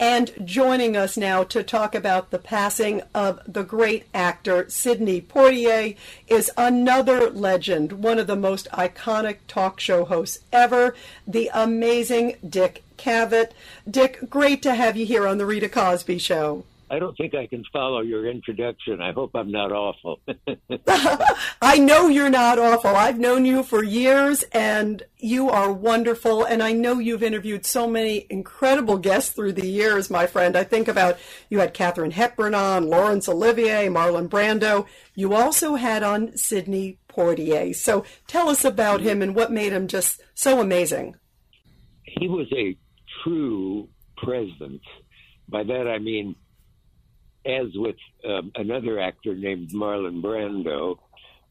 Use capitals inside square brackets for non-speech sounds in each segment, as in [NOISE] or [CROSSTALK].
And joining us now to talk about the passing of the great actor Sidney Poitier is another legend, one of the most iconic talk show hosts ever, the amazing Dick Cavett. Dick, great to have you here on the Rita Cosby Show. I don't think I can follow your introduction. I hope I'm not awful. [LAUGHS] I know you're not awful. I've known you for years and you are wonderful. And I know you've interviewed so many incredible guests through the years, my friend. I think about you had Katharine Hepburn on, Laurence Olivier, Marlon Brando. You also had on Sidney Poitier. So tell us about him and what made him just so amazing. He was a true president. By that I mean as with um, another actor named Marlon Brando,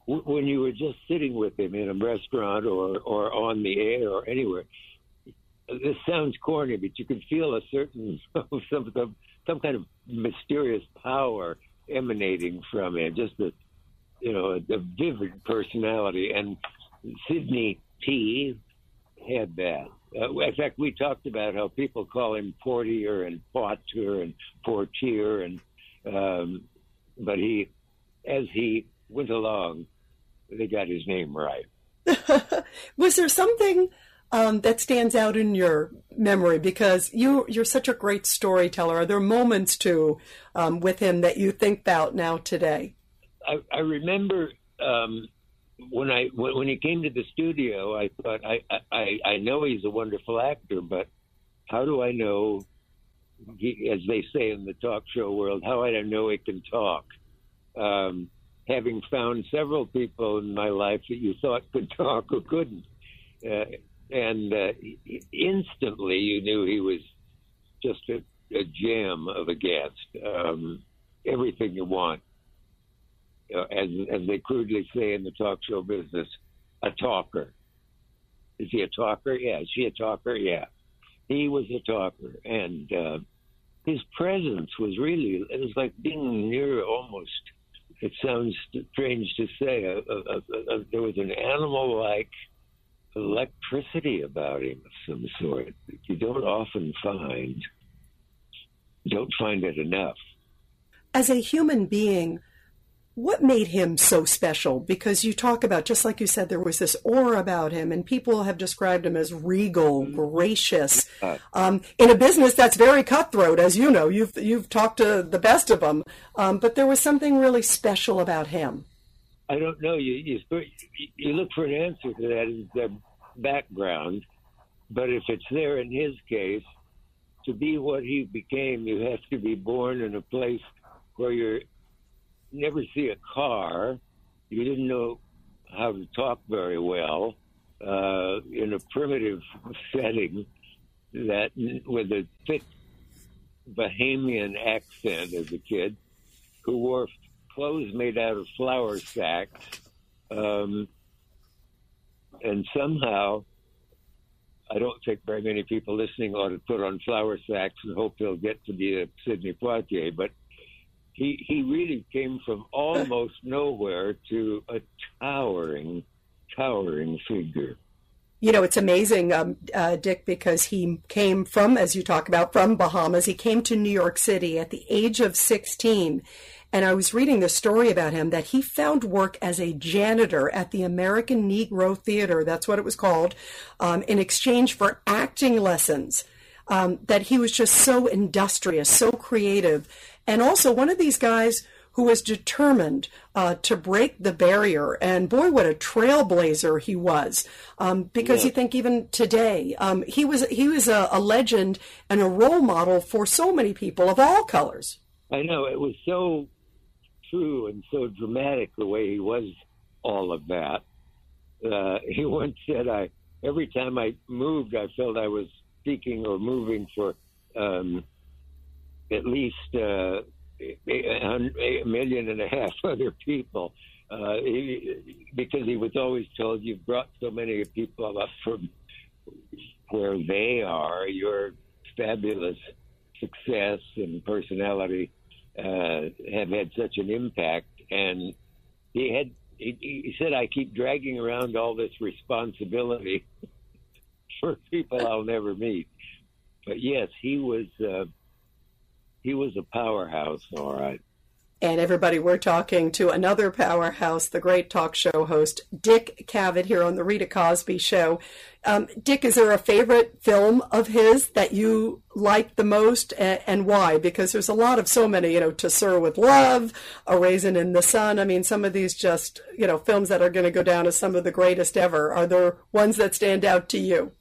w- when you were just sitting with him in a restaurant or, or on the air or anywhere, this sounds corny, but you could feel a certain [LAUGHS] some, some, some kind of mysterious power emanating from him, just a you know a, a vivid personality. And Sidney P had that. Uh, in fact, we talked about how people call him Portier and Potter and Portier and um, but he, as he went along, they got his name right. [LAUGHS] Was there something um, that stands out in your memory because you you're such a great storyteller? Are there moments too um, with him that you think about now today? I, I remember um, when I when, when, he came to the studio. I thought I, I I know he's a wonderful actor, but how do I know as they say in the talk show world, how I don't know he can talk. Um, having found several people in my life that you thought could [LAUGHS] talk who couldn't, uh, and uh, instantly you knew he was just a, a gem of a guest. Um, everything you want, uh, as as they crudely say in the talk show business, a talker. Is he a talker? Yeah. Is she a talker? Yeah he was a talker, and uh, his presence was really it was like being near almost. It sounds strange to say. There was an animal-like electricity about him of some sort that you don't often find. Don't find it enough. As a human being, what made him so special? Because you talk about, just like you said, there was this aura about him, and people have described him as regal, mm-hmm. gracious. Um, in a business that's very cutthroat, as you know, you've you've talked to the best of them, um, but there was something really special about him. I don't know. You you, you look for an answer to that in the background, but if it's there in his case, to be what he became, you have to be born in a place where you're never see a car. You didn't know how to talk very well uh, in a primitive [LAUGHS] setting that with a thick Bahamian accent as a kid who wore clothes made out of flour sacks. Um, and somehow, I don't think very many people listening ought to put on flour sacks and hope they'll get to be a Sidney Poitier. But he he really came from almost nowhere to a towering, towering figure. You know, it's amazing, um, uh, Dick, because he came from, as you talk about, from Bahamas. He came to New York City at the age of 16. And I was reading the story about him that he found work as a janitor at the American Negro Theater, that's what it was called, um, in exchange for acting lessons. Um, that he was just so industrious, so creative, and also one of these guys who was determined uh, to break the barrier. And boy, what a trailblazer he was! Um, because yeah. you think even today, um, he was he was a, a, legend and a role model for so many people of all colors. I know it was so true and so dramatic the way he was all of that. Uh, [LAUGHS] he once said, "I every time I moved, I felt I was speaking or moving for." Um, at least uh, a million and a half [LAUGHS] other people. Uh, he, because he was always told, "You've brought so many people up from where they are. Your fabulous success and personality uh, have had such an impact." And he had he, he said, "I keep dragging around all this responsibility [LAUGHS] for people I'll never meet." But yes, he was. Uh, he was a powerhouse, all right. And everybody, we're talking to another powerhouse, the great talk show host, Dick Cavett, here on The Rita Cosby Show. Um, Dick, is there a favorite film of his that you like the most and, and, why? Because there's a lot of so many, you know, To Sir with Love, A Raisin in the Sun. I mean, some of these just, you know, films that are going to go down as some of the greatest ever. Are there ones that stand out to you?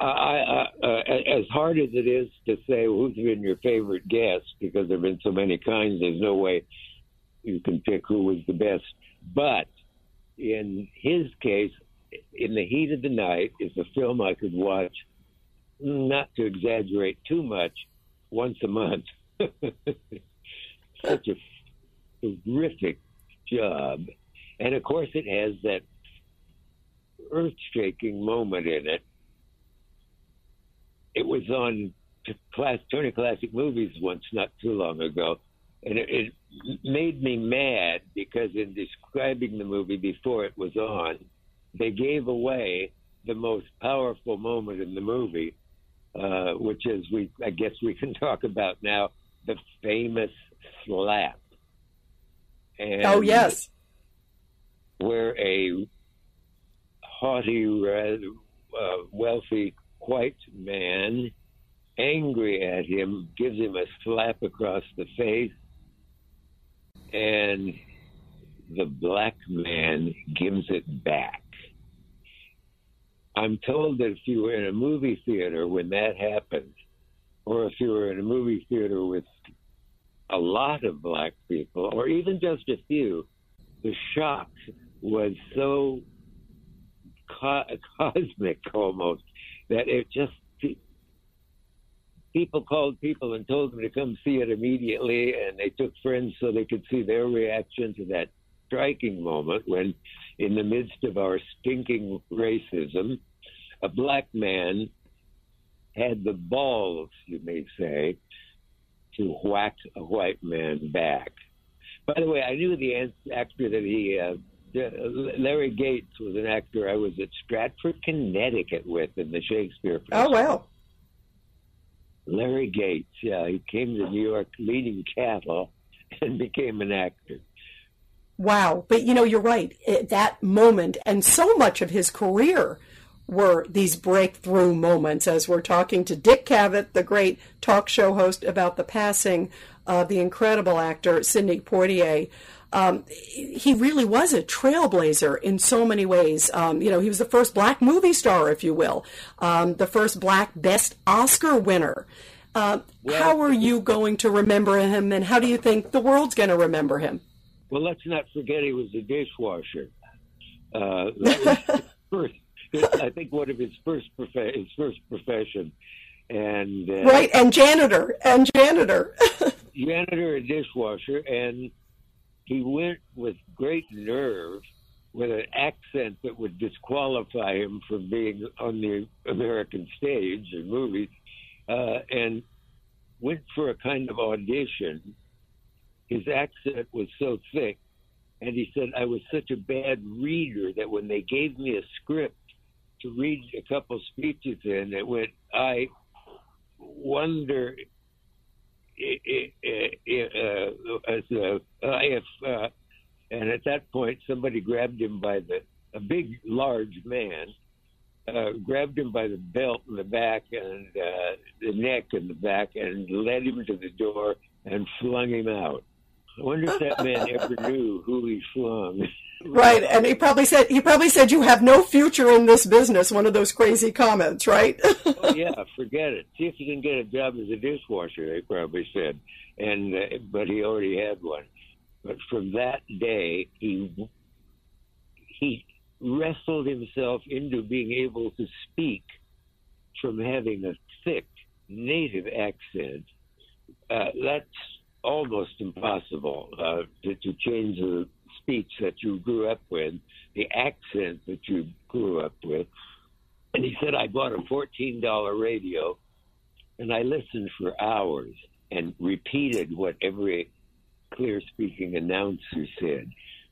I, I, uh, as hard as it is to say who's been your favorite guest, because there have been so many kinds, there's no way you can pick who was the best. But in his case, In the Heat of the Night is a film I could watch, not to exaggerate too much, once a month. [LAUGHS] Such a terrific job. And of course, it has that earth shaking moment in it it was on class Turner Classic Movies once, not too long ago, and it, it made me mad because in describing the movie before it was on, they gave away the most powerful moment in the movie, uh, which is we I guess we can [LAUGHS] talk about now the famous slap. And oh yes, where a haughty, uh, wealthy white man, angry at him, gives him a slap across the face, and the black man gives it back. I'm told that if you were in a movie theater when that happened, or if you were in a movie theater with a lot of black people, or even just a few, the shock was so co- [LAUGHS] cosmic almost that it just people called people and told them to come see it immediately, and they took friends so they could see their reaction to that striking moment when, in the midst of our stinking racism, a black man had the balls, you may say, to whack a white man back. By the way, I knew the actor that he uh, Larry Gates was an actor I was at Stratford, Connecticut with in the Shakespeare. Oh wow! Larry Gates, yeah, he came to New York leading cattle [LAUGHS] and became an actor. Wow, but you know you're right. At that moment, and so much of his career were these breakthrough moments. As we're talking to Dick Cavett, the great talk show host, about the passing of the incredible actor Sidney Poitier um, he really was a trailblazer in so many ways. Um, you know, he was the first black movie star, if you will, um, the first black Best Oscar winner. Uh, well, how are you going to remember him, and how do you think the world's going to remember him? Well, let's not forget he was a dishwasher. Uh, [LAUGHS] first, I think one of his first prof- his first profession, and uh, right, and janitor, and janitor, [LAUGHS] janitor, and dishwasher, and he went with great nerve with an accent that would disqualify him from being on the American stage and movies, uh, and went for a kind of audition. His accent was so thick, and he said, I was such a bad reader that when they gave me a script to read a couple speeches in, it went, I wonder if uh, and at that point somebody grabbed him by the a big large man uh, grabbed him by the belt in the back and uh, the neck in the back and led him to the door and flung him out. I wonder if that man ever knew who he flung. Right, and he probably said he probably said you have no future in this business. One of those crazy comments, right? oh [LAUGHS] yeah, forget it. See if you can get a job as a dishwasher. They probably said, and uh, but he already had one. But from that day, he he wrestled himself into being able to speak from having a thick native accent. Uh, that's almost impossible uh, to, to change the speech that you grew up with, the accent that you grew up with. And he said, I bought a $14 radio and I listened for hours and repeated what every clear speaking announcer said,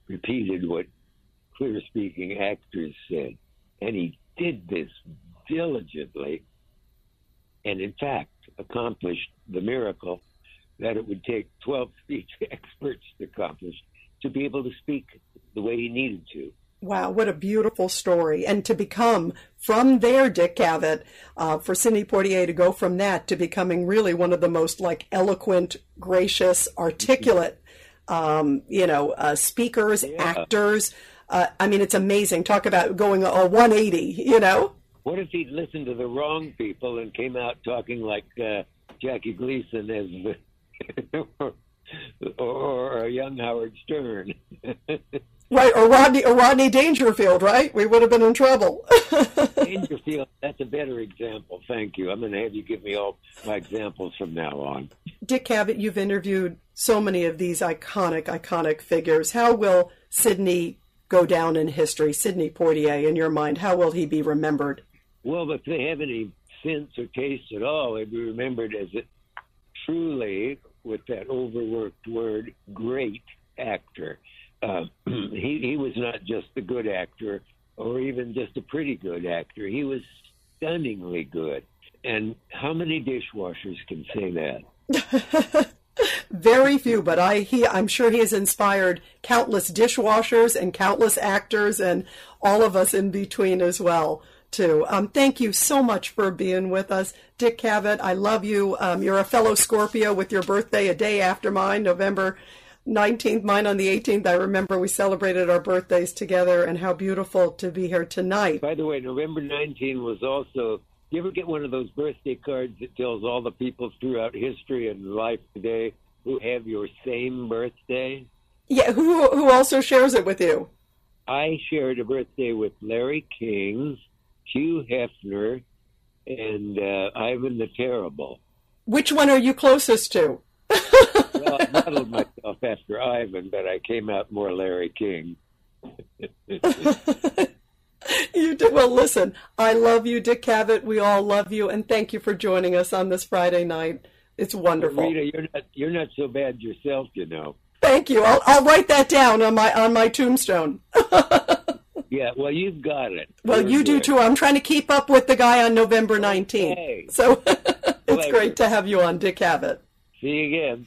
repeated what clear speaking actors said. And he did this diligently and, in fact, accomplished the miracle that it would take 12 [LAUGHS] speech experts to accomplish to be able to speak the way he needed to. Wow, what a beautiful story. And to become from there, Dick Cavett, uh, for Sidney Poitier to go from that to becoming really one of the most like eloquent, gracious, articulate, um, you know, uh, speakers, yeah. actors. Uh, I mean, it's amazing. Talk about going a 180, you know? What if he'd listened to the wrong people and came out talking like uh, Jackie Gleason as the, [LAUGHS] or, a young Howard Stern? [LAUGHS] Right, or Rodney, or Rodney Dangerfield, right? We would have been in trouble. [LAUGHS] Dangerfield, that's a better example. Thank you. I'm going to have you give me all my examples from now on. Dick Cavett, you've interviewed so many of these iconic, iconic figures. How will Sidney go down in history? Sidney Poitier, in your mind, how will he be remembered? Well, if they have any sense or taste at all, he'll be remembered as a truly, with that overworked word, great actor uh, [CLEARS THROAT] he he was not just a good actor or even just a pretty good actor. He was stunningly good. And how many dishwashers can say that? [LAUGHS] Very few, but I he I'm sure he has inspired countless dishwashers and countless actors and all of us in between as well. Too. Um, thank you so much for being with us, Dick Cavett. I love you. Um, you're a fellow Scorpio with your birthday a day after mine, November 19th, mine on the 18th. I remember we celebrated our birthdays together and how beautiful to be here tonight. By the way, November 19th was also. You ever get one of those birthday cards that tells all the people throughout history and life today who have your same birthday? Yeah, who who also shares it with you? I shared a birthday with Larry King, Hugh Hefner, and uh, Ivan the Terrible. Which one are you closest to? well, I modeled [LAUGHS] myself after Ivan, but I came out more Larry King. [LAUGHS] you did well. Listen, I love you, Dick Cavett. We all love you, and thank you for joining us on this Friday night. It's wonderful. Rita, you're not you're not so bad yourself, you know. Thank you. I'll I'll write that down on my on my tombstone. [LAUGHS] yeah, well, you've got it. Well, you good. do too. I'm trying to keep up with the guy on November 19th. Okay. So [LAUGHS] it's great to have you on, Dick Cavett. See you again.